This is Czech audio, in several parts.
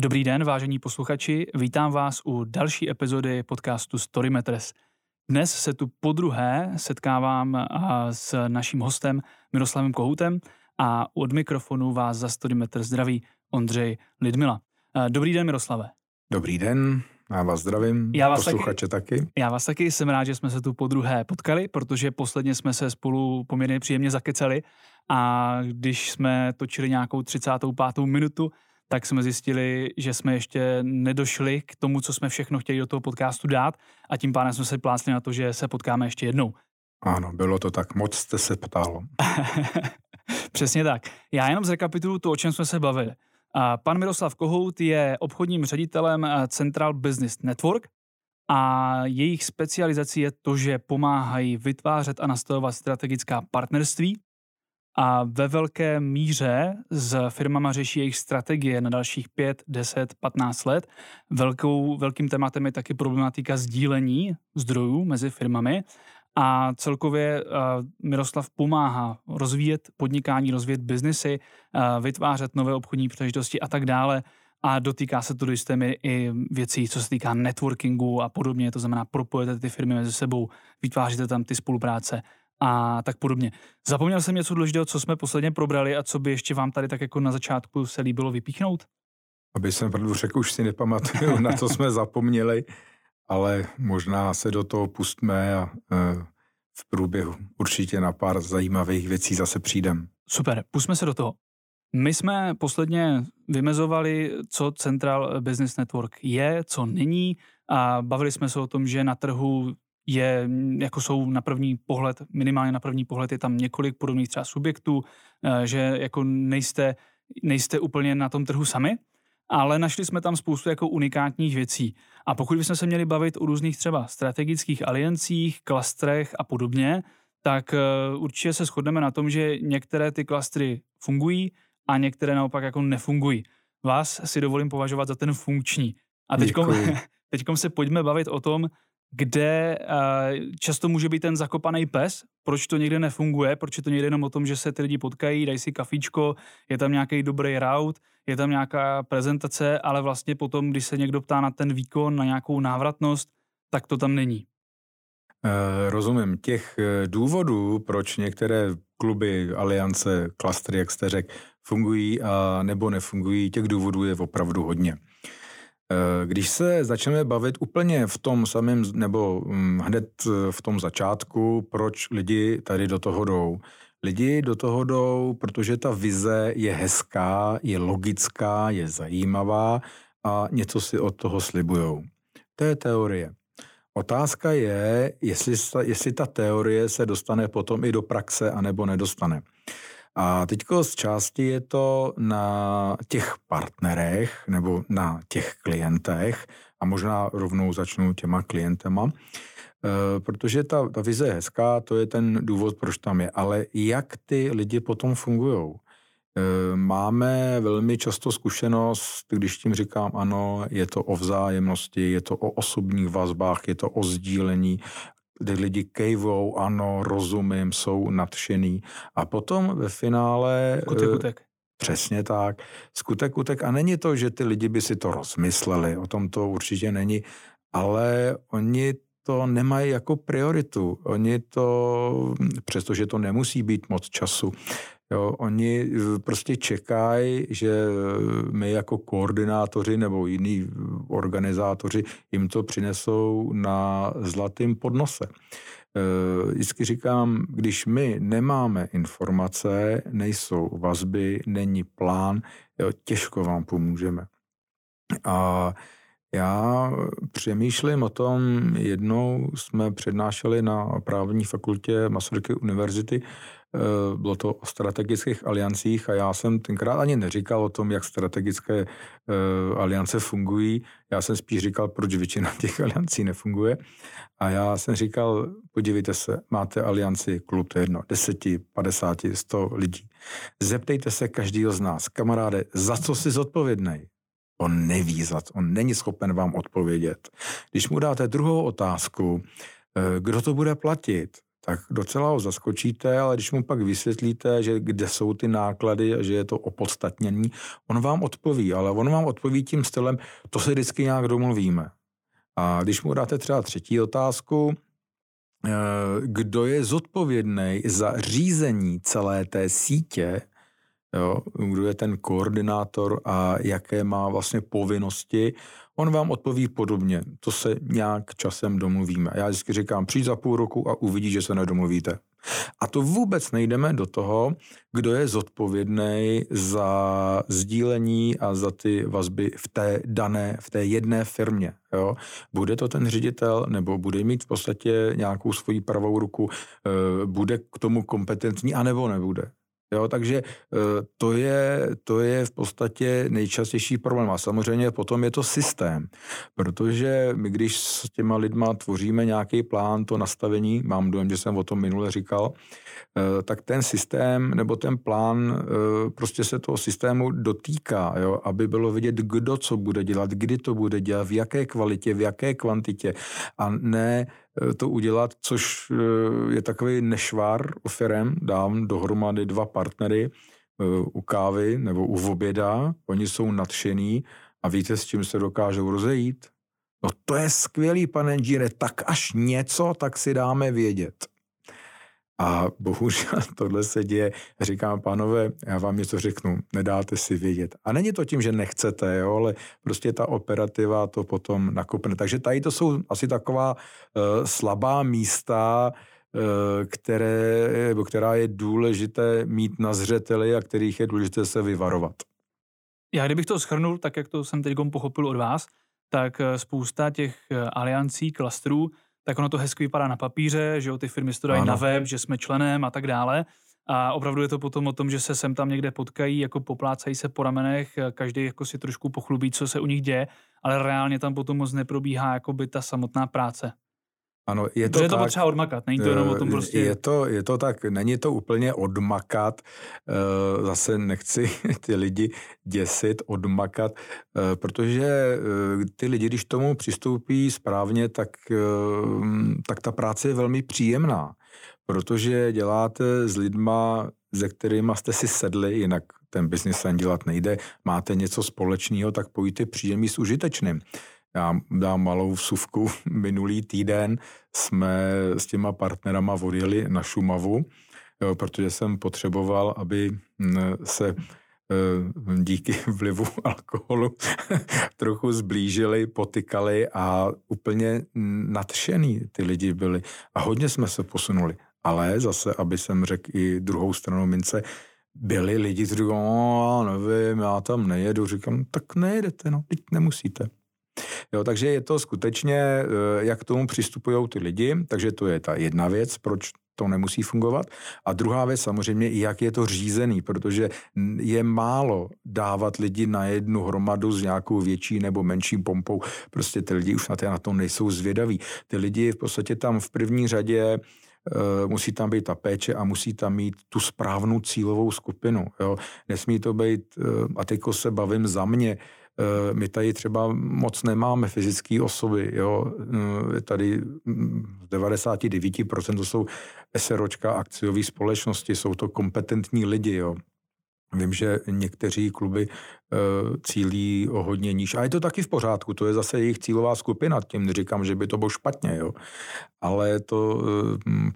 Dobrý den, vážení posluchači, vítám vás u další epizody podcastu Storymetres. Dnes se tu po druhé setkávám s naším hostem Miroslavem Kohoutem a od mikrofonu vás za Storymetres zdraví Ondřej Lidmila. Dobrý den, Miroslave. Dobrý den, já vás zdravím, já vás posluchače taky, taky. Já vás taky jsem rád, že jsme se tu po druhé potkali, protože posledně jsme se spolu poměrně příjemně zakecali a když jsme točili nějakou 35. minutu, tak jsme zjistili, že jsme ještě nedošli k tomu, co jsme všechno chtěli do toho podcastu dát a tím pádem jsme se plácli na to, že se potkáme ještě jednou. Ano, bylo to tak, moc jste se ptal. Přesně tak. Já jenom zrekapituluji to, o čem jsme se bavili. Pan Miroslav Kohout je obchodním ředitelem eh, Central Business Network a jejich specializací je to, že pomáhají vytvářet a nastavovat strategická partnerství a ve velké míře s firmama řeší jejich strategie na dalších 5, 10, 15 let. Velkou, velkým tématem je taky problematika sdílení zdrojů mezi firmami. A celkově uh, Miroslav pomáhá rozvíjet podnikání, rozvíjet biznesy, uh, vytvářet nové obchodní příležitosti a tak dále. A dotýká se to do jisté i věcí, co se týká networkingu a podobně, to znamená propojete ty firmy mezi sebou, vytváříte tam ty spolupráce a tak podobně. Zapomněl jsem něco důležitého, co jsme posledně probrali a co by ještě vám tady tak jako na začátku se líbilo vypíchnout? Aby jsem pravdu řekl, už si nepamatuju, na co jsme zapomněli, ale možná se do toho pustme a e, v průběhu určitě na pár zajímavých věcí zase přijdem. Super, pustme se do toho. My jsme posledně vymezovali, co Central Business Network je, co není a bavili jsme se o tom, že na trhu je, jako jsou na první pohled, minimálně na první pohled je tam několik podobných třeba subjektů, eh, že jako nejste, nejste úplně na tom trhu sami, ale našli jsme tam spoustu jako unikátních věcí. A pokud bychom se měli bavit o různých třeba strategických aliancích, klastrech a podobně, tak eh, určitě se shodneme na tom, že některé ty klastry fungují a některé naopak jako nefungují. Vás si dovolím považovat za ten funkční. A teďkom, teďkom se pojďme bavit o tom, kde uh, často může být ten zakopaný pes, proč to někde nefunguje, proč je to někde jenom o tom, že se ty lidi potkají, dají si kafíčko, je tam nějaký dobrý route, je tam nějaká prezentace, ale vlastně potom, když se někdo ptá na ten výkon, na nějakou návratnost, tak to tam není. E, rozumím. Těch eh, důvodů, proč některé kluby, aliance, klastry, jak jste řekl, fungují a nebo nefungují, těch důvodů je opravdu hodně. Eh, když se začneme bavit úplně v tom samém, nebo hm, hned eh, v tom začátku, proč lidi tady do toho jdou. Lidi do toho jdou, protože ta vize je hezká, je logická, je zajímavá a něco si od toho slibujou. To je teorie. Otázka je, jestli, jestli ta teorie se dostane potom i do praxe, anebo nedostane. A teďko z části je to na těch partnerech nebo na těch klientech a možná rovnou začnu těma klientema, e, protože ta, ta vize je hezká, to je ten důvod, proč tam je. Ale jak ty lidi potom fungují? E, máme velmi často zkušenost, když tím říkám ano, je to o vzájemnosti, je to o osobních vazbách, je to o sdílení kdy lidi kejvou, ano, rozumím, jsou nadšený. A potom ve finále... Skutek, kutek. Přesně tak. Skutek, utek. A není to, že ty lidi by si to rozmysleli, o tom to určitě není, ale oni to nemají jako prioritu. Oni to, přestože to nemusí být moc času, Jo, oni prostě čekají, že my jako koordinátoři nebo jiní organizátoři jim to přinesou na zlatým podnose. Eh, vždycky říkám, když my nemáme informace, nejsou vazby, není plán, jo, těžko vám pomůžeme. A já přemýšlím o tom, jednou jsme přednášeli na právní fakultě Masaryky univerzity Eh, bylo to o strategických aliancích a já jsem tenkrát ani neříkal o tom, jak strategické eh, aliance fungují. Já jsem spíš říkal, proč většina těch aliancí nefunguje. A já jsem říkal, podívejte se, máte alianci, klub, to je jedno, 10, 50, 100 lidí. Zeptejte se každýho z nás, kamaráde, za co jsi zodpovědný? On neví, za to, on není schopen vám odpovědět. Když mu dáte druhou otázku, eh, kdo to bude platit, tak docela ho zaskočíte, ale když mu pak vysvětlíte, že kde jsou ty náklady a že je to opodstatnění, on vám odpoví, ale on vám odpoví tím stylem, to se vždycky nějak domluvíme. A když mu dáte třeba třetí otázku, eh, kdo je zodpovědný za řízení celé té sítě, jo, kdo je ten koordinátor a jaké má vlastně povinnosti, on vám odpoví podobně. To se nějak časem domluvíme. Já vždycky říkám, přijď za půl roku a uvidí, že se nedomluvíte. A to vůbec nejdeme do toho, kdo je zodpovědný za sdílení a za ty vazby v té dané, v té jedné firmě. Jo? Bude to ten ředitel, nebo bude mít v podstatě nějakou svoji pravou ruku, eh, bude k tomu kompetentní, anebo nebude. Jo, takže eh, to je, to je v podstatě nejčastější problém. A samozřejmě potom je to systém, protože my, když s těma lidma tvoříme nějaký plán, to nastavení, mám dojem, že jsem o tom minule říkal, eh, tak ten systém nebo ten plán eh, prostě se toho systému dotýká, jo, aby bylo vidět, kdo co bude dělat, kdy to bude dělat, v jaké kvalitě, v jaké kvantitě a ne to udělat, což eh, je takový nešvár firem, dám dohromady dva partnery eh, u kávy nebo u oběda, oni jsou nadšení a víte, s čím se dokážou rozejít? No to je skvělý, pane Gire, tak až něco, tak si dáme vědět. A bohužel tohle se děje. Říkám, pánové, já vám něco řeknu, nedáte si vědět. A není to tím, že nechcete, jo, ale prostě ta operativa to potom nakopne. Takže tady to jsou asi taková uh, slabá místa, uh, které, která je důležité mít na zřeteli a kterých je důležité se vyvarovat. Já kdybych to schrnul, tak jak to jsem teď pochopil od vás, tak eh, spousta těch aliancí, klastrů tak ono to hezky vypadá na papíře, že jo, ty firmy to dají na web, že jsme členem a tak dále. A opravdu je to potom o tom, že se sem tam někde potkají, jako poplácají se po ramenech, každý jako si trošku pochlubí, co se u nich děje, ale reálně tam potom moc neprobíhá jako by ta samotná práce. Ano, je to, je to tak, potřeba odmakat, není to jenom o tom prostě... Je to, je to tak, není to úplně odmakat, eh, zase nechci ty lidi děsit, odmakat, eh, protože eh, ty lidi, když tomu přistoupí správně, tak, tak ta práce je velmi příjemná, protože děláte s lidma, se kterými jste si sedli, jinak ten biznis sen dělat nejde, máte něco společného, tak pojíte příjemný s užitečným. Já dám malou vsuvku. Minulý týden jsme s těma partnerama odjeli na Šumavu, protože jsem potřeboval, aby mm, se eh, díky vlivu alkoholu trochu zblížili, potykali a úplně nadšený ty lidi byli. A hodně jsme se posunuli. Ale zase, aby jsem řekl i druhou stranu mince, byli lidi, kteří říkali, no, nevím, já tam nejedu. Říkám, tak nejedete, no, teď nemusíte. Jo, takže je to skutečně, eh, jak k tomu přistupují ty lidi, takže to je ta jedna věc, proč to nemusí fungovat. A druhá věc samozřejmě, jak je to řízený, protože je málo dávat lidi na jednu hromadu s nějakou větší nebo menší pompou. Prostě ty lidi už na, to, na to nejsou zvědaví. Ty lidi v podstatě tam v první řadě Uh, musí tam být ta péče a musí tam mít tu správnou cílovou skupinu. Jo. Nesmí to být, uh, a teďko se bavím za mě, Eh, my tady třeba moc nemáme fyzické osoby, jo. Eh, tady 99% to jsou SROčka akciové společnosti, jsou to kompetentní lidi, jo. Vím, že někteří kluby uh, cílí o hodně níž. A je to taky v pořádku, to je zase jejich cílová skupina, tím neříkám, že by to bylo špatně, jo. Ale to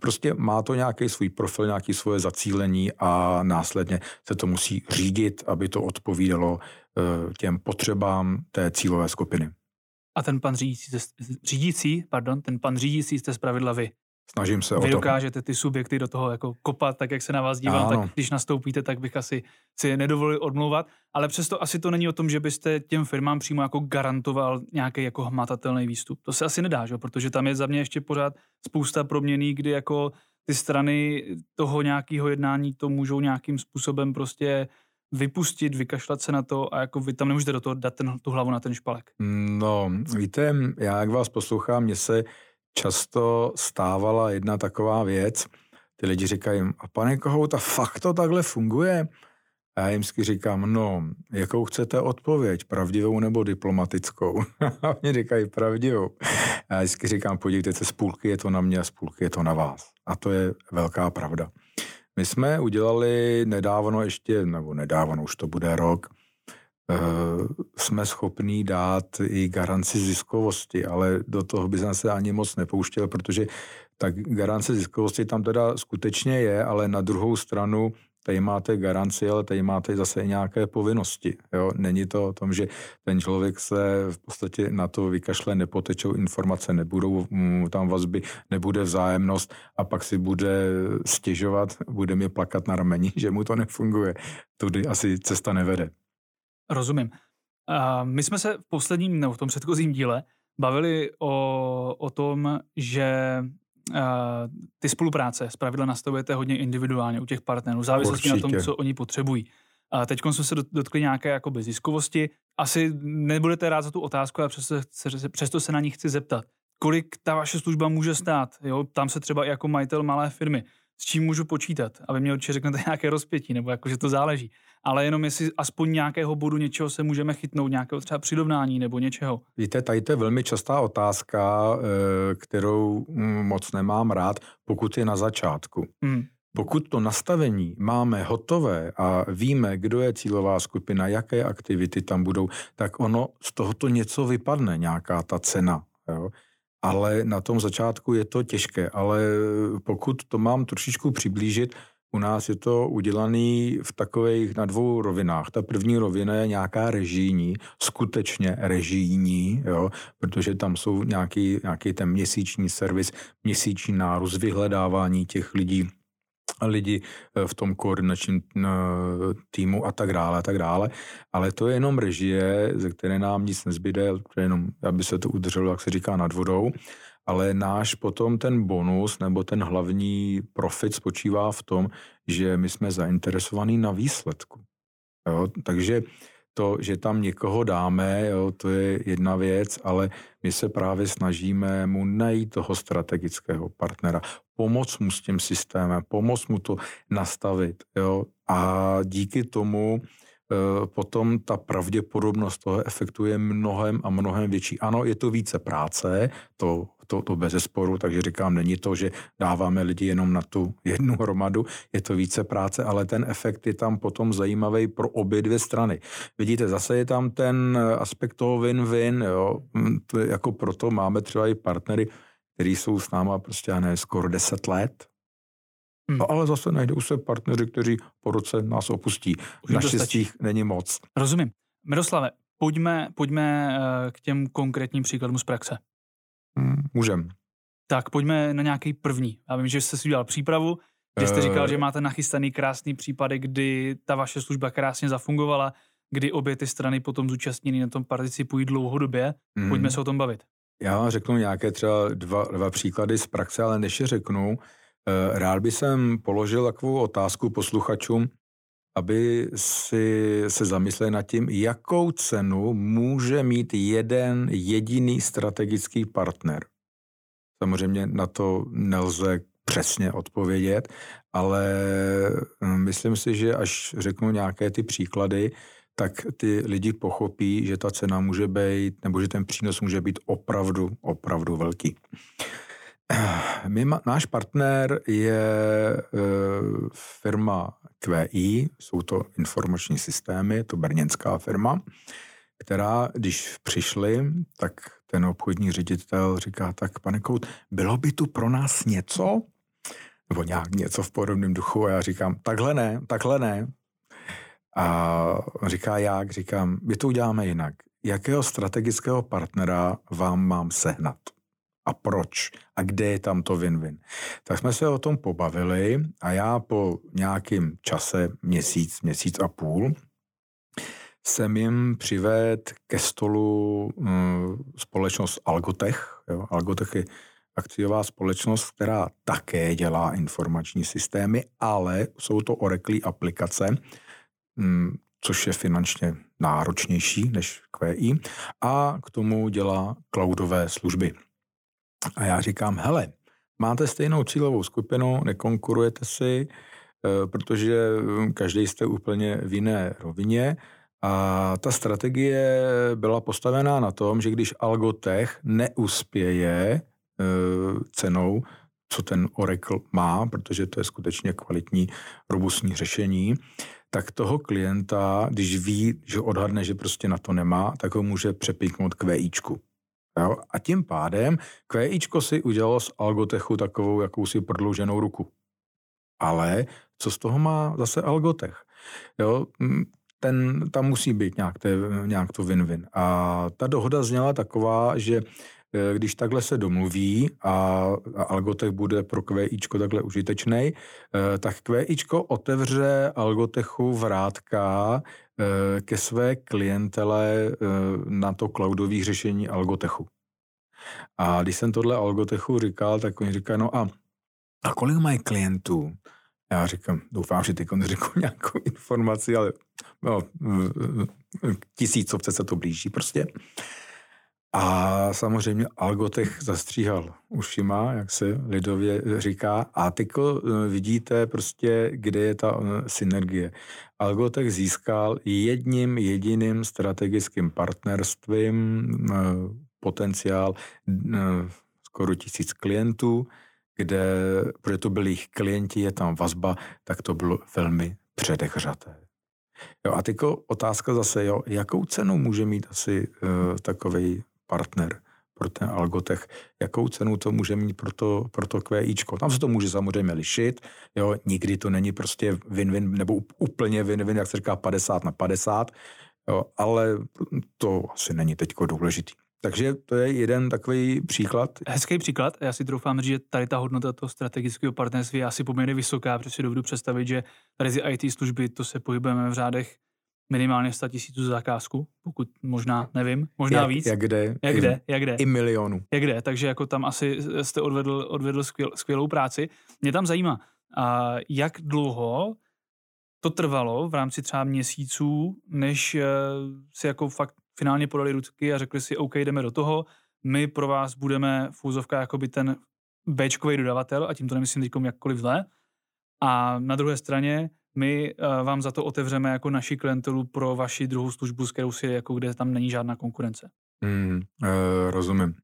prostě má to nějaký svůj profil, nějaké svoje zacílení a následně se to musí řídit, aby to odpovídalo těm potřebám té cílové skupiny. A ten pan řídící, řídící, pardon, ten pan řídící jste zpravidla vy. Snažím se Vy o to. dokážete ty subjekty do toho jako kopat, tak jak se na vás dívám, ano. tak když nastoupíte, tak bych asi si nedovolil odmlouvat. Ale přesto asi to není o tom, že byste těm firmám přímo jako garantoval nějaký jako hmatatelný výstup. To se asi nedá, že? protože tam je za mě ještě pořád spousta proměný, kdy jako ty strany toho nějakého jednání to můžou nějakým způsobem prostě vypustit, vykašlat se na to a jako vy tam nemůžete do toho dát ten, tu hlavu na ten špalek. No, víte, já jak vás poslouchám, mně se často stávala jedna taková věc. Ty lidi říkají, a pane Kohouta, fakt to takhle funguje? A já jim říkám, no, jakou chcete odpověď, pravdivou nebo diplomatickou? a oni říkají pravdivou. A já vždycky říkám, podívejte se, z půlky je to na mě a z půlky je to na vás. A to je velká pravda. My jsme udělali nedávno ještě, nebo nedávno, už to bude rok, eh, jsme schopní dát i garanci ziskovosti, ale do toho by se ani moc nepouštěl, protože ta garance ziskovosti tam teda skutečně je, ale na druhou stranu tady máte garanci, ale tady máte zase nějaké povinnosti. Jo? Není to o tom, že ten člověk se v podstatě na to vykašle, nepotečou informace, nebudou tam vazby, nebude vzájemnost a pak si bude stěžovat, bude mi plakat na rameni, že mu to nefunguje. Tudy asi cesta nevede. Rozumím. Uh, my jsme se v posledním, nebo v tom předchozím díle bavili o, o tom, že ty spolupráce zpravidla nastavujete hodně individuálně u těch partnerů, v závislosti na tom, co oni potřebují. A teď jsme se dotkli nějaké jakoby ziskovosti. Asi nebudete rád za tu otázku, ale přesto, přesto se na ní chci zeptat. Kolik ta vaše služba může stát? Jo? Tam se třeba i jako majitel malé firmy s čím můžu počítat, aby mě určitě řeknete nějaké rozpětí, nebo jako, že to záleží. Ale jenom jestli aspoň nějakého bodu něčeho se můžeme chytnout, nějakého třeba přirovnání nebo něčeho. Víte, tady to je velmi častá otázka, eh, kterou mm, moc nemám rád, pokud je na začátku. Hmm. Pokud to nastavení máme hotové a víme, kdo je cílová skupina, jaké aktivity tam budou, tak ono z tohoto něco vypadne, nějaká ta cena. Jo? Ale na tom začátku je to těžké. Ale pokud to mám trošičku přiblížit, u nás je to udělané v takových na dvou rovinách. Ta první rovina je nějaká režijní, skutečně režijní, jo, protože tam jsou nějaký, nějaký ten měsíční servis, měsíční nárůst vyhledávání těch lidí, lidi eh, v tom koordinačním eh, týmu a tak dále, a tak dále. Ale to je jenom režie, ze které nám nic nezbyde, jenom, aby se to udrželo, jak se říká, nad vodou. Ale náš potom ten bonus nebo ten hlavní profit spočívá v tom, že my jsme zainteresovaní na výsledku. Jo? Takže to, že tam někoho dáme, jo, to je jedna věc, ale my se právě snažíme mu najít toho strategického partnera, pomoct mu s tím systémem, pomoct mu to nastavit. Jo, a díky tomu e, potom ta pravděpodobnost toho efektu je mnohem a mnohem větší. Ano, je to více práce, to to, to bez sporu, takže říkám, není to, že dáváme lidi jenom na tu jednu hromadu, je to více práce, ale ten efekt je tam potom zajímavý pro obě dvě strany. Vidíte, zase je tam ten aspekt toho win-win, jo? Hm, to jako proto máme třeba i partnery, který jsou s náma prostě, já ne, skoro 10 let, Hmm. No, ale zase najdou se partneři, kteří po roce nás opustí. Naštěstí není moc. Rozumím. Miroslave, pojďme, pojďme eh, k těm konkrétním příkladům z praxe. Hmm, můžem. Tak pojďme na nějaký první. Já vím, že jste si udělal přípravu, že jste říkal, že eh. máte nachystaný krásný případy, kdy ta vaše služba krásně zafungovala, kdy obě ty strany potom zúčastněny na tom participují dlouhodobě. Hmm. Pojďme se o tom bavit. Já řeknu nějaké třeba dva, dva příklady z praxe, ale než je řeknu, eh, rád by jsem položil takovou otázku posluchačům, aby si se zamysleli nad tím, jakou cenu může mít jeden jediný strategický partner. Samozřejmě na to nelze přesně odpovědět, ale hm, myslím si, že až řeknu nějaké ty příklady, tak ty lidi pochopí, že ta cena může být, nebo že ten přínos může být opravdu, opravdu velký. My, náš partner je e, firma QI, jsou to informační systémy, to brněnská firma, která, když přišli, tak ten obchodní ředitel říká, tak pane Kout, bylo by tu pro nás něco? Nebo nějak něco v podobném duchu a já říkám, takhle ne, takhle ne. A on říká, jak? Říkám, my to uděláme jinak. Jakého strategického partnera vám mám sehnat? A proč a kde je tam to win-win. Tak jsme se o tom pobavili a já po nějakým čase, měsíc, měsíc a půl, jsem jim přived ke stolu um, společnost Algotech. Jo. Algotech je akciová společnost, která také dělá informační systémy, ale jsou to oreklý aplikace, um, což je finančně náročnější než QI, a k tomu dělá cloudové služby. A já říkám, hele, máte stejnou cílovou skupinu, nekonkurujete si, protože každý jste úplně v jiné rovině a ta strategie byla postavená na tom, že když Algotech neuspěje cenou, co ten Oracle má, protože to je skutečně kvalitní, robustní řešení, tak toho klienta, když ví, že odhadne, že prostě na to nemá, tak ho může přepíknout k VIčku. Jo? A tím pádem QIčko si udělalo z Algotechu takovou jakousi prodlouženou ruku. Ale co z toho má zase Algotech? Jo? Ten, tam musí být nějak, to, nějak to win-win. A ta dohoda zněla taková, že když takhle se domluví a, Algotech bude pro QIčko takhle užitečný, eh, tak QIčko otevře Algotechu vrátka eh, ke své klientele na to cloudové řešení Algotechu. A když jsem tohle Algotechu říkal, tak oni říkají, no a, a kolik mají klientů? Já říkám, doufám, že ty řekl nějakou informaci, ale no, tisícovce se to blíží prostě. A samozřejmě Algotech zastříhal ušima, jak se lidově říká. A teďko eh, vidíte prostě, kde je ta eh, synergie. Algotech získal jedním jediným strategickým partnerstvím eh, potenciál skoro tisíc klientů, kde, protože to byli jejich klienti, je tam vazba, tak to bylo velmi předehřaté. Jo, a teďko otázka zase, jo, jakou cenu může mít asi uh, takový partner pro ten algotech, jakou cenu to může mít pro to, pro to QIčko. Tam se to může samozřejmě lišit, jo, nikdy to není prostě win-win, nebo úplně win-win, jak se říká 50 na 50, jo, ale to asi není teď důležitý. Takže to je jeden takový příklad. Hezký příklad. Já si troufám říct, že tady ta hodnota toho strategického partnerství je asi poměrně vysoká, protože si dovedu představit, že tady IT služby, to se pohybujeme v řádech minimálně 100 tisíců zakázku, pokud možná, nevím, možná jak, víc. Jak kde? Jak kde, jak kde. I milionu. Jak kde, takže jako tam asi jste odvedl, odvedl skvěl, skvělou práci. Mě tam zajímá, a jak dlouho to trvalo v rámci třeba měsíců, než eh, si jako fakt finálně podali rucky a řekli si, OK, jdeme do toho, my pro vás budeme v úzovkách jakoby ten Bčkový dodavatel, a tím to nemyslím teď jakkoliv zle. A na druhé straně my uh, vám za to otevřeme jako naši klientelu pro vaši druhou službu, s kterou si jako kde tam není žádná konkurence. Hmm, uh, rozumím.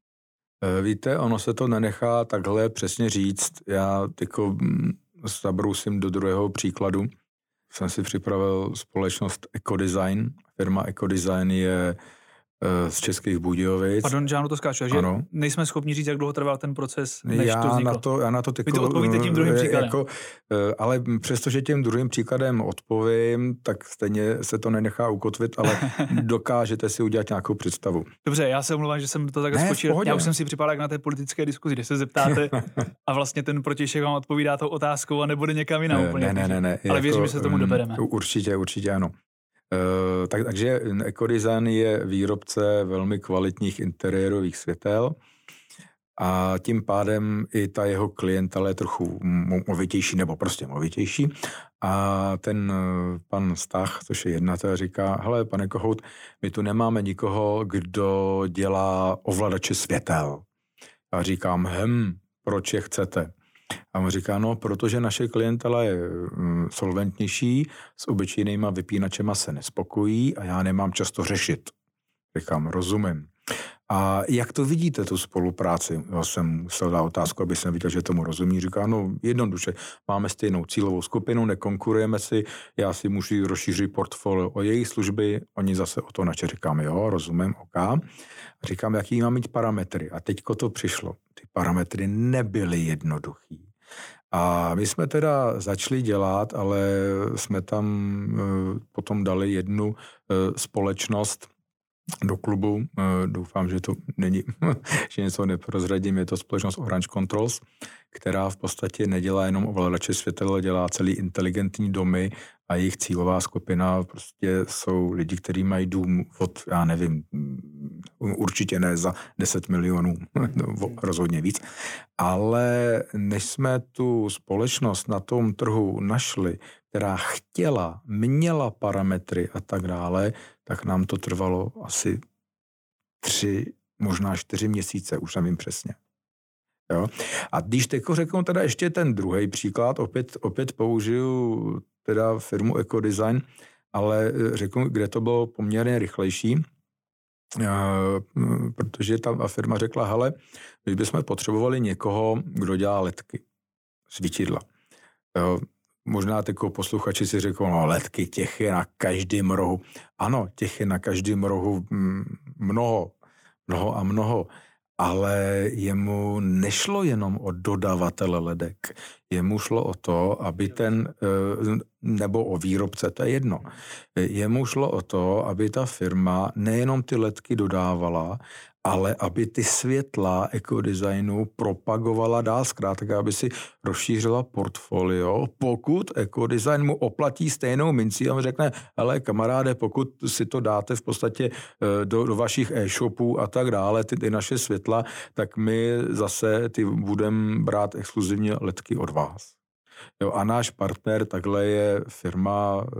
Uh, víte, ono se to nenechá takhle přesně říct. Já jako zabrousím do druhého příkladu. Jsem si připravil společnost Ecodesign. Firma Ecodesign je Eh, z Českých Budějovic. Pardon, Žánu to skáču, že ano. nejsme schopni říct, jak dlouho trval ten proces, než já to vzniklo. Na to, já na to tyko, Vy to odpovíte tím druhým eh, příkladem. Jako, eh, ale přestože tím druhým příkladem odpovím, tak stejně se to nenechá ukotvit, ale dokážete si udělat nějakou představu. Dobře, já se omlouvám, že jsem to tak skočil. Já už jsem si připadal jak na té politické diskuzi, kde se zeptáte a vlastně ten protějšek vám odpovídá tou otázkou a nebude někam jinam úplně. Ne, ne, ne, ne. Ale jako, věřím, že se tomu mm, dobereme. Určitě, určitě ano. Eh, tak, takže Ecodesign je výrobce velmi kvalitních interiérových světel a tím pádem i ta jeho klientela je trochu movitější nebo prostě movitější. A ten eh, pan Stach, což je jednatel, říká, hele, pane Kohout, my tu nemáme nikoho, kdo dělá ovladače světel. A říkám, hm, proč je chcete? A on říká, no, protože naše klientela je mm, solventnější, s obyčejnýma vypínačema se nespokojí a já nemám často řešit. Říkám, rozumím. A jak to vidíte, tu spolupráci? Já jsem musel dát otázku, aby jsem viděl, že tomu rozumí. Říká, no jednoduše, máme stejnou cílovou skupinu, nekonkurujeme si, já si můžu rozšířit portfolio o jejich služby, oni zase o to nače říkám, jo, rozumím, OK. A říkám, jaký mám mít parametry. A teďko to přišlo. Ty parametry nebyly jednoduchý. A my jsme teda začali dělat, ale jsme tam eh, potom dali jednu eh, společnost, do klubu. Eh, doufám, že to není, že něco neprozradím. Je to společnost Orange Controls, která v podstatě nedělá jenom ovladače světel, dělá celý inteligentní domy a jejich cílová skupina prostě jsou lidi, kteří mají dům od, já nevím, mm, určitě ne za 10 milionů, rozhodně víc. Ale než jsme tu společnost na tom trhu našli, která chtěla, měla parametry a tak dále, tak nám to trvalo asi tři, možná čtyři měsíce, už nevím přesně. Jo? A když teď řeknu teda ještě ten druhý příklad, opět, opět použiju teda firmu Ecodesign, ale eh, řeknu, kde to bylo poměrně rychlejší, protože ta firma řekla, hele, my bychom potřebovali někoho, kdo dělá letky, svítidla. Možná jako posluchači si řeknou, no letky, těch je na každém rohu. Ano, těch je na každém rohu mm, mnoho, mnoho a mnoho ale jemu nešlo jenom o dodavatele ledek. Jemu šlo o to, aby ten, eh, nebo o výrobce, to je jedno. Jemu šlo o to, aby ta firma nejenom ty ledky dodávala, ale aby ty světla ekodesignu propagovala dál, zkrátka, aby si rozšířila portfolio, pokud ekodesign mu oplatí stejnou mincí a mu řekne, hele kamaráde, pokud si to dáte v podstatě eh, do, do vašich e-shopů a tak dále, ty, ty naše světla, tak my zase ty budeme brát exkluzivně letky od vás. Jo, a náš partner takhle je firma e,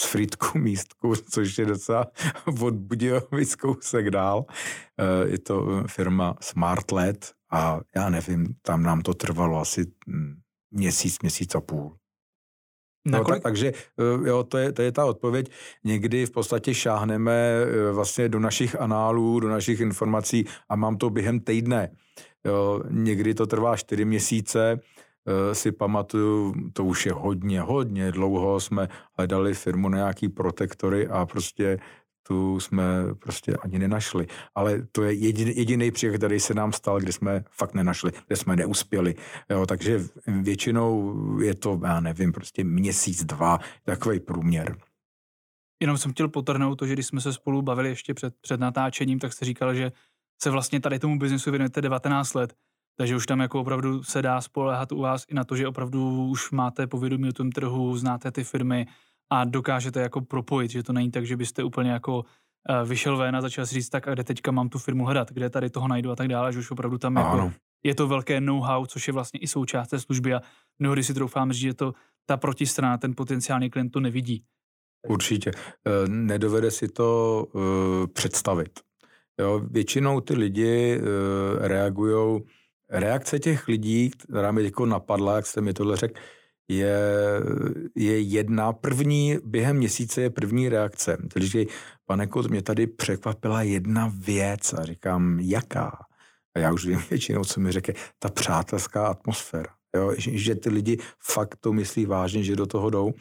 z Frýdku místku, což je docela od Budějovic kousek dál. Eh, je to firma SmartLED a já nevím, tam nám to trvalo asi hm, měsíc, měsíc a půl. No, tak, takže eh, jo, to, je, to je ta odpověď. Někdy v podstatě šáhneme eh, vlastně do našich análů, do našich informací a mám to během týdne. Jo, někdy to trvá čtyři měsíce, Eh, si pamatuju, to už je hodně, hodně dlouho, jsme hledali firmu na nějaký protektory a prostě tu jsme prostě ani nenašli. Ale to je jediný, jediný příklad, který se nám stal, kde jsme fakt nenašli, kde jsme neuspěli. Jo, takže většinou je to, já nevím, prostě měsíc, dva, takový průměr. Jenom jsem chtěl potrhnout to, že když jsme se spolu bavili ještě před, před natáčením, tak jste říkal, že se vlastně tady tomu biznesu věnujete 19 let. Takže už tam jako opravdu se dá spolehat u vás i na to, že opravdu už máte povědomí o tom trhu, znáte ty firmy a dokážete jako propojit, že to není tak, že byste úplně jako eh, vyšel ven a začal si říct, tak a kde teďka mám tu firmu hledat, kde tady toho najdu a tak dále, že už opravdu tam jako je to velké know-how, což je vlastně i součást té služby a mnohdy si troufám říct, že to ta protistrana, ten potenciální klient to nevidí. Určitě. Eh, nedovede si to uh, představit. Jo, většinou ty lidi reagují reakce těch lidí, která mi jako napadla, jak jste mi tohle řekl, je, je jedna. První, během měsíce je první reakce. Takže říkají, pane Kot, mě tady překvapila jedna věc. A říkám, jaká? A já už vím většinou, co mi řekne, ta přátelská atmosféra. Jo? Že, že ty lidi fakt to myslí vážně, že do toho jdou.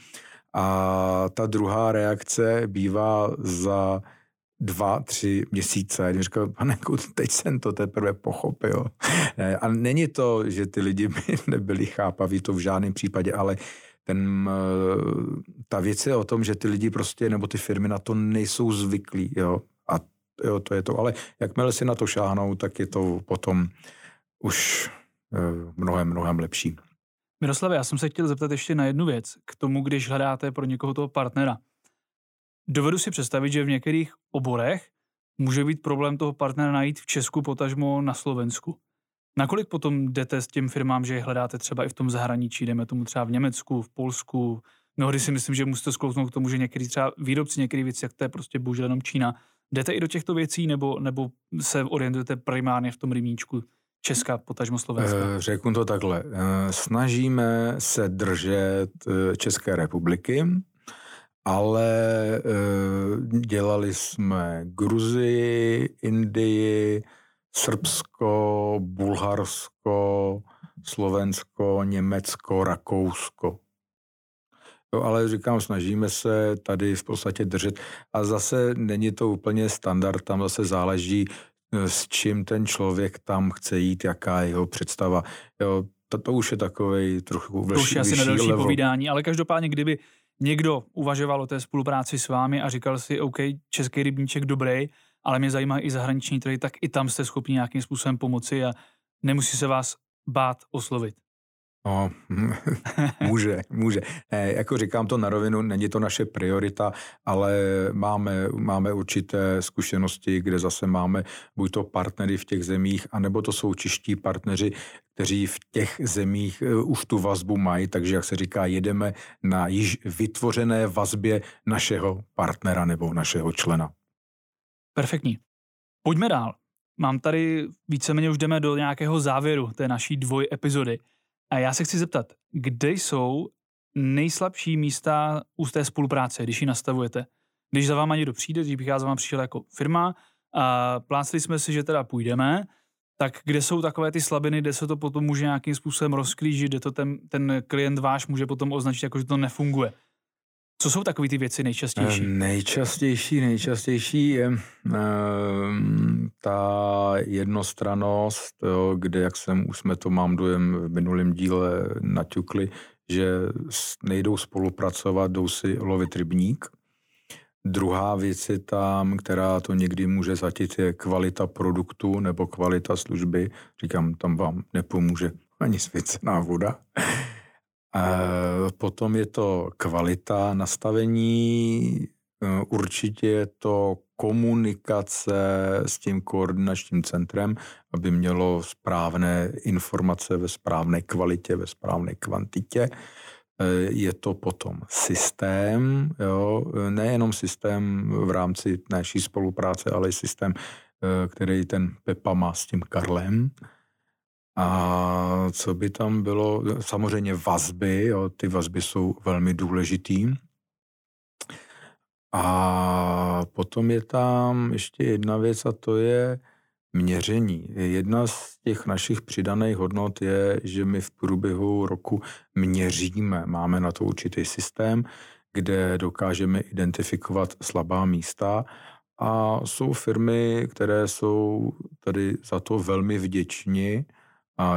A ta druhá reakce bývá za dva, tři měsíce. A říkal, pane teď jsem to teprve pochopil. A není to, že ty lidi by nebyli chápaví, to v žádném případě, ale ten, eh, ta věc je o tom, že ty lidi prostě, nebo ty firmy na to nejsou zvyklí, jo. A jo, to je to. Ale jakmile si na to šáhnou, tak je to potom už eh, mnohem, mnohem lepší. Miroslave, já jsem se chtěl zeptat ještě na jednu věc. K tomu, když hledáte pro někoho toho partnera. Dovedu si představit, že v některých oborech může být problém toho partnera najít v Česku, potažmo na Slovensku. Nakolik potom jdete s těm firmám, že je hledáte třeba i v tom zahraničí, jdeme tomu třeba v Německu, v Polsku. Mnohdy si myslím, že musíte sklouznout k tomu, že některý třeba výrobci některých věcí, jak to je prostě bohužel jenom Čína. Jdete i do těchto věcí nebo, nebo se orientujete primárně v tom rybníčku Česka, potažmo Slovenska? Eh, řeknu to takhle. Eh, snažíme se držet eh, České republiky, ale e, dělali jsme Gruzii, Indii, Srbsko, Bulharsko, Slovensko, Německo, Rakousko. Jo, ale říkám, snažíme se tady v podstatě držet. A zase není to úplně standard, tam zase záleží, eh, s čím ten člověk tam chce jít, jaká je jeho představa. Jo, to, to už je takový trochu To už je asi na další level. povídání, ale každopádně, kdyby někdo uvažoval o té spolupráci s vámi a říkal si, OK, český rybníček dobrý, ale mě zajímá i zahraniční trhy, tak i tam jste schopni nějakým způsobem pomoci a nemusí se vás bát oslovit. No, může, může. E, jako říkám to na rovinu, není to naše priorita, ale máme, máme určité zkušenosti, kde zase máme buď to partnery v těch zemích, anebo to jsou čeští partneři, kteří v těch zemích e, už tu vazbu mají, takže jak se říká, jedeme na již vytvořené vazbě našeho partnera nebo našeho člena. Perfektní. Pojďme dál. mám tady víceméně už jdeme do nějakého závěru té naší dvoj epizody. A já se chci zeptat, kde jsou nejslabší místa u té spolupráce, když ji nastavujete? Když za váma někdo přijde, když bych já za váma přišel jako firma a plácli jsme si, že teda půjdeme, tak kde jsou takové ty slabiny, kde se to potom může nějakým způsobem rozklížit, kde to ten, ten klient váš může potom označit jako, že to nefunguje. Co jsou takové ty věci nejčastější? Eh, nejčastější, nejčastější je uh, ta jednostranost, jo, kde, jak jsem, už jsme to mám dojem v minulém díle naťukli, že nejdou spolupracovat, jdou si lovit rybník. Druhá věc je tam, která to někdy může zatit, je kvalita produktu nebo kvalita služby. Říkám, tam vám nepomůže ani svěcená voda. Potom je to kvalita nastavení, e, určitě je to komunikace s tím koordinačním centrem, aby mělo správné informace ve správné kvalitě, ve správné kvantitě. E, je to potom systém, jo, nejenom systém v rámci naší spolupráce, ale i systém, e, který ten Pepa má s tím Karlem. A co by tam bylo? Samozřejmě vazby, jo, ty vazby jsou velmi důležitý. A potom je tam ještě jedna věc a to je měření. Jedna z těch našich přidaných hodnot je, že my v průběhu roku měříme. Máme na to určitý systém, kde dokážeme identifikovat slabá místa a jsou firmy, které jsou tady za to velmi vděční, a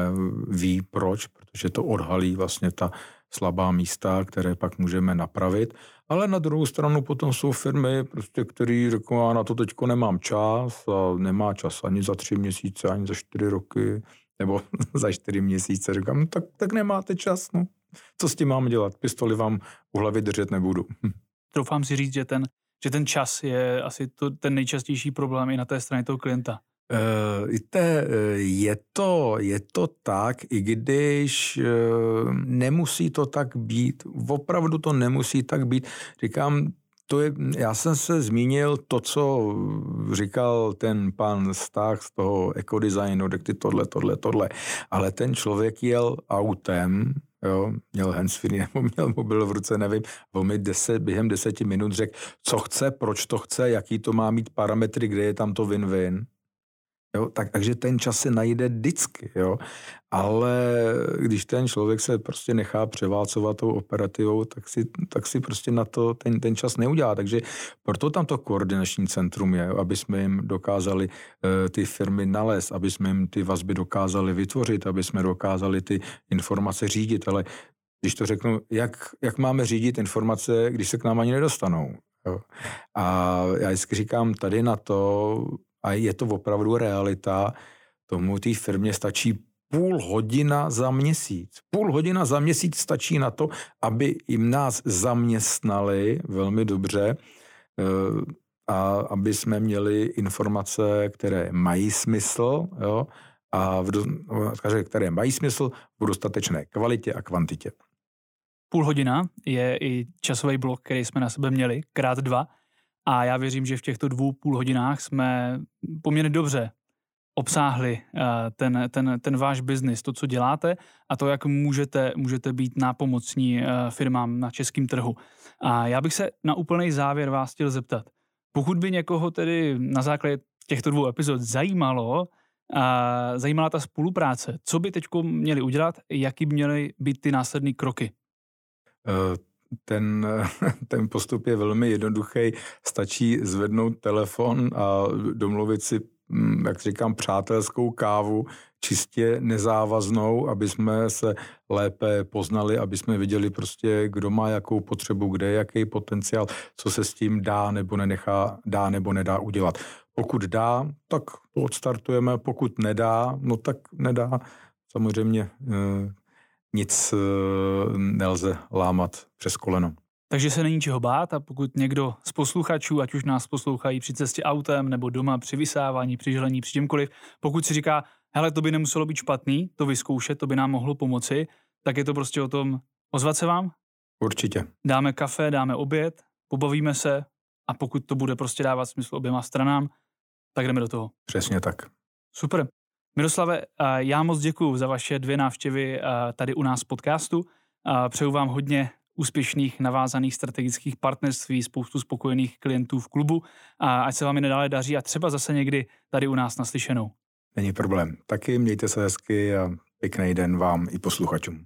ví proč, protože to odhalí vlastně ta slabá místa, které pak můžeme napravit. Ale na druhou stranu potom jsou firmy, prostě, které řeknou, já na to teďko nemám čas a nemá čas ani za tři měsíce, ani za čtyři roky, nebo za čtyři měsíce. Říkám, no, tak, tak nemáte čas, no. Co s tím mám dělat? Pistoli vám u hlavy držet nebudu. Hm. Troufám si říct, že ten, že ten čas je asi to, ten nejčastější problém i na té straně toho klienta. Uh, víte, je to, je to tak, i když uh, nemusí to tak být, opravdu to nemusí tak být. Říkám, to je, já jsem se zmínil to, co říkal ten pan Stach z toho ekodesignu, ty tohle, tohle, tohle, ale ten člověk jel autem, jo, měl handsfree nebo měl mobil v ruce, nevím, on mi deset, během deseti minut řekl, co chce, proč to chce, jaký to má mít parametry, kde je tam to win-win. Jo, tak, takže ten čas se najde vždycky, jo. Ale když ten člověk se prostě nechá převálcovat tou operativou, tak si, tak si prostě na to ten, ten čas neudělá. Takže proto tam to koordinační centrum je, aby jsme jim dokázali uh, ty firmy nalézt, aby jsme jim ty vazby dokázali vytvořit, aby jsme dokázali ty informace řídit. Ale když to řeknu, jak, jak máme řídit informace, když se k nám ani nedostanou. Jo. A já vždycky říkám, tady na to a je to opravdu realita, tomu té firmě stačí půl hodina za měsíc. Půl hodina za měsíc stačí na to, aby jim nás zaměstnali velmi dobře eh, a aby jsme měli informace, které mají smysl, jo, a v do, které mají smysl v dostatečné kvalitě a kvantitě. Půl hodina je i časový blok, který jsme na sebe měli, krát dva. A já věřím, že v těchto dvou půl hodinách jsme poměrně dobře obsáhli eh, ten, ten, ten váš biznis, to, co děláte a to, jak můžete, můžete být nápomocní eh, firmám na českém trhu. A já bych se na úplný závěr vás chtěl zeptat. Pokud by někoho tedy na základě těchto dvou epizod zajímalo, a zajímala ta spolupráce, co by teď měli udělat, jaký by měly být ty následné kroky? Uh ten, ten postup je velmi jednoduchý. Stačí zvednout telefon a domluvit si, mm, jak říkám, přátelskou kávu, čistě nezávaznou, aby jsme se lépe poznali, aby jsme viděli prostě, kdo má jakou potřebu, kde je jaký potenciál, co se s tím dá nebo nenechá, dá nebo nedá udělat. Pokud dá, tak to odstartujeme, pokud nedá, no tak nedá. Samozřejmě eh, nic eh, nelze lámat přes koleno. Takže se není čeho bát a pokud někdo z posluchačů, ať už nás poslouchají při cestě autem nebo doma při vysávání, při želení, při čemkoliv, pokud si říká, hele, to by nemuselo být špatný, to vyzkoušet, to by nám mohlo pomoci, tak je to prostě o tom ozvat se vám? Určitě. Dáme kafe, dáme oběd, pobavíme se a pokud to bude prostě dávat smysl oběma stranám, tak jdeme do toho. Přesně tak. Super. Miroslave, já moc děkuji za vaše dvě návštěvy tady u nás podcastu. Přeju vám hodně úspěšných navázaných strategických partnerství, spoustu spokojených klientů v klubu a ať se vám i nadále daří a třeba zase někdy tady u nás naslyšenou. Není problém. Taky mějte se hezky a pěkný den vám i posluchačům.